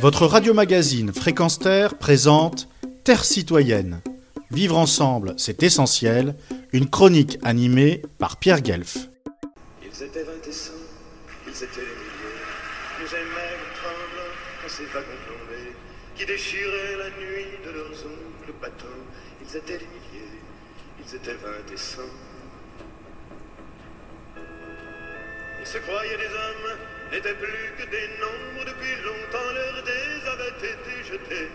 Votre radio-magazine Fréquence Terre présente Terre citoyenne. Vivre ensemble, c'est essentiel. Une chronique animée par Pierre Guelf. Ils étaient vingt et cent, ils étaient des milliers. Nous aimaient tremblant dans ces wagons plombés qui déchiraient la nuit de leurs ongles bateaux. Ils étaient des milliers, ils étaient vingt et cent. Ils se croyaient des hommes, n'étaient plus que des nombres. Depuis longtemps leurs dés avaient été jetés.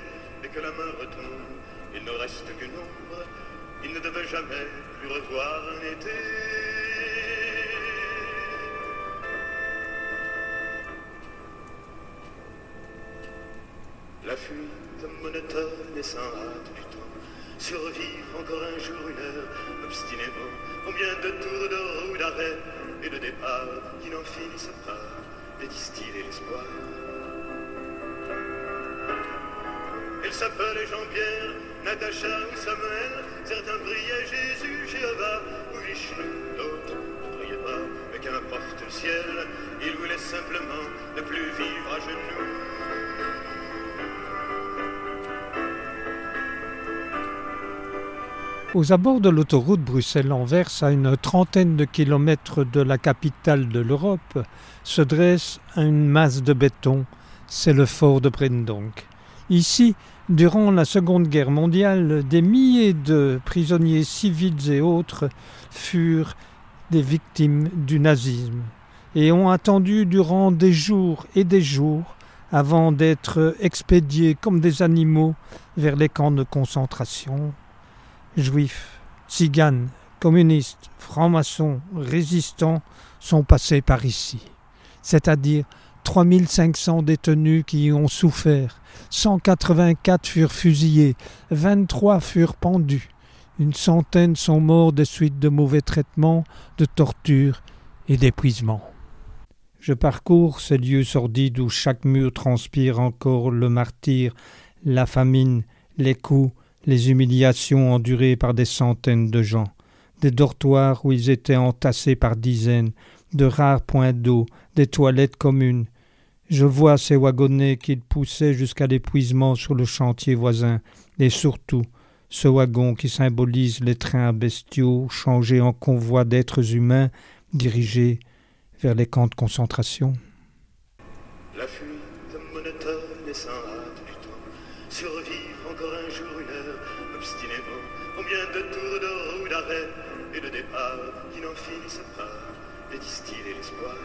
Et que la main retombe, il ne reste qu'une ombre. Ils ne devaient jamais plus revoir un été. La fuite monotone et sans hâte. Survivre encore un jour, une heure, obstinément. Combien de tours de roue d'arrêt et de départ qui n'en finissent pas de distiller l'espoir. Ils s'appelaient Jean-Pierre, Natacha ou Samuel. Certains priaient Jésus, Jéhovah ou Vishnu. D'autres ne priaient pas, mais qu'importe le ciel. Ils voulaient simplement ne plus vivre à genoux. Aux abords de l'autoroute Bruxelles-Anvers, à une trentaine de kilomètres de la capitale de l'Europe, se dresse une masse de béton. C'est le fort de Brendonk. Ici, durant la Seconde Guerre mondiale, des milliers de prisonniers civils et autres furent des victimes du nazisme et ont attendu durant des jours et des jours avant d'être expédiés comme des animaux vers les camps de concentration juifs, tziganes, communistes, francs-maçons, résistants sont passés par ici. C'est-à-dire 3500 détenus qui y ont souffert, 184 furent fusillés, 23 furent pendus, une centaine sont morts des suites de mauvais traitements, de tortures et d'épuisement. Je parcours ces lieux sordides où chaque mur transpire encore le martyr, la famine, les coups, les humiliations endurées par des centaines de gens, des dortoirs où ils étaient entassés par dizaines, de rares points d'eau, des toilettes communes. Je vois ces wagonnets qu'ils poussaient jusqu'à l'épuisement sur le chantier voisin, et surtout ce wagon qui symbolise les trains bestiaux changés en convois d'êtres humains dirigés vers les camps de concentration. Obstinément. Combien de tours de roue d'arrêt et de départ qui n'en finissent pas de distiller l'espoir.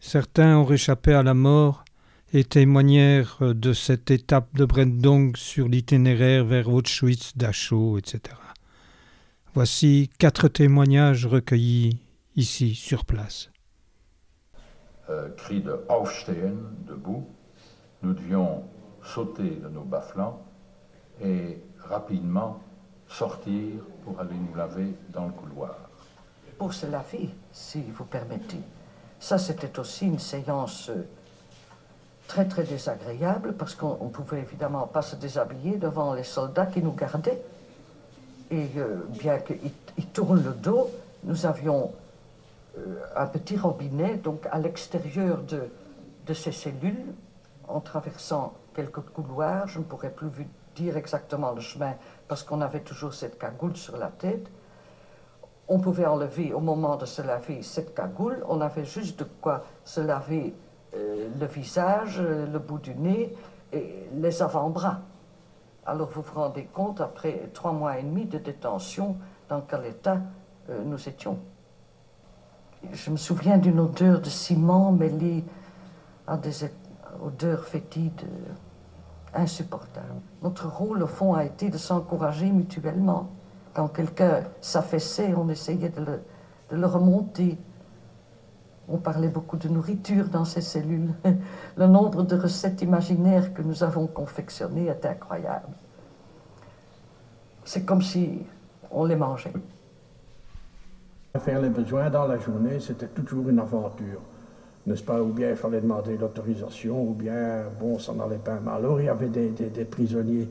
Certains ont réchappé à la mort et témoignèrent de cette étape de Brendong sur l'itinéraire vers Auschwitz, Dachau, etc. Voici quatre témoignages recueillis ici sur place. Euh, cri de Aufstehen, debout. Nous devions sauter de nos bas-flancs et rapidement sortir pour aller nous laver dans le couloir. Pour se laver, si vous permettez. Ça, c'était aussi une séance euh, très, très désagréable parce qu'on ne pouvait évidemment pas se déshabiller devant les soldats qui nous gardaient. Et euh, bien qu'ils ils tournent le dos, nous avions euh, un petit robinet donc à l'extérieur de, de ces cellules, en traversant quelques couloirs. Je ne pourrais plus dire exactement le chemin parce qu'on avait toujours cette cagoule sur la tête. On pouvait enlever au moment de se laver cette cagoule. On avait juste de quoi se laver euh, le visage, euh, le bout du nez et les avant-bras. Alors vous vous rendez compte, après trois mois et demi de détention, dans quel état euh, nous étions. Je me souviens d'une odeur de ciment mêlée à des odeurs fétides insupportables. Notre rôle, au fond, a été de s'encourager mutuellement. Quand quelqu'un s'affaissait, on essayait de le remonter. On parlait beaucoup de nourriture dans ces cellules. Le nombre de recettes imaginaires que nous avons confectionnées est incroyable. C'est comme si on les mangeait. Faire les besoins dans la journée, c'était toujours une aventure. N'est-ce pas Ou bien il fallait demander l'autorisation, ou bien, bon, ça n'allait pas. Mais alors, il y avait des, prisonniers,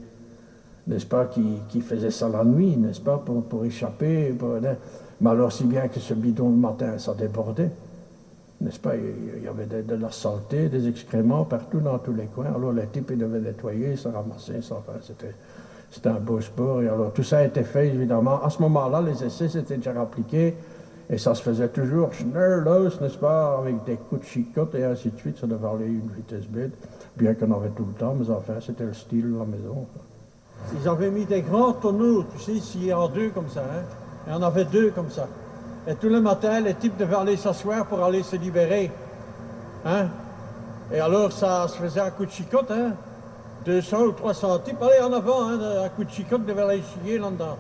n'est-ce pas, qui, qui faisaient ça la nuit, n'est-ce pas, pour, pour échapper. pour- mais alors, si bien que ce bidon le matin, ça débordait. n'est-ce pas, il y avait de, la saleté, des excréments partout dans tous les coins. Alors les types, ils devaient nettoyer, se ramasser, ça, c'était, c'était un beau sport. Et alors tout ça a été fait, évidemment. À ce moment-là, les essais s'étaient déjà appliqués et ça se faisait toujours schnurlos, n'est-ce pas, avec des coups de chicotte et ainsi de suite. Ça devait aller une vitesse bête, bien qu'on avait tout le temps, mais enfin, c'était le style de la maison. Ils avaient mis des grands tonneaux, tu sais, ici en deux comme ça, hein. Et on avait deux comme ça. Et tous les matins, les types devaient aller s'asseoir pour aller se libérer. Hein? Et alors, ça se faisait à coup de chicotte, hein? 200 ou 300 types, allez en avant, hein, à coup de chicotte, devaient aller chier là-dedans.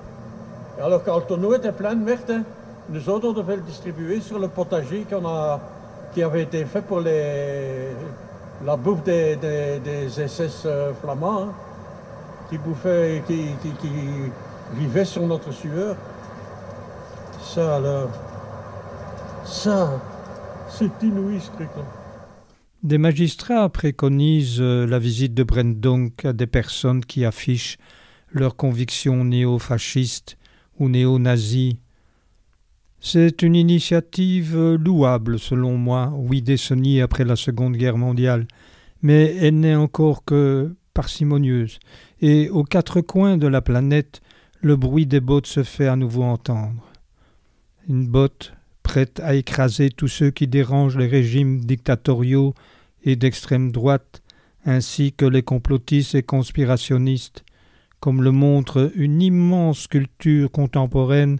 Et alors, quand le tonneau était plein de merde, hein, nous autres, on le distribuer sur le potager a, qui avait été fait pour la bouffe des, des, SS euh, flamands, hein, qui bouffaient, qui, qui, qui vivaient sur notre sueur. Ça alors, ça, c'est inouï ce truc-là. Des magistrats préconisent euh, la visite de Brendonk à des personnes qui affichent leurs convictions néo-fascistes ou néo-nazis. C'est une initiative euh, louable, selon moi, huit décennies après la Seconde Guerre mondiale, mais elle n'est encore que parcimonieuse, et aux quatre coins de la planète, le bruit des bottes se fait à nouveau entendre. Une botte prête à écraser tous ceux qui dérangent les régimes dictatoriaux et d'extrême droite, ainsi que les complotistes et conspirationnistes, comme le montre une immense sculpture contemporaine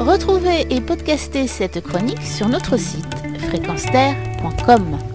Retrouvez et podcastez cette chronique sur notre site fréquenceterre.com.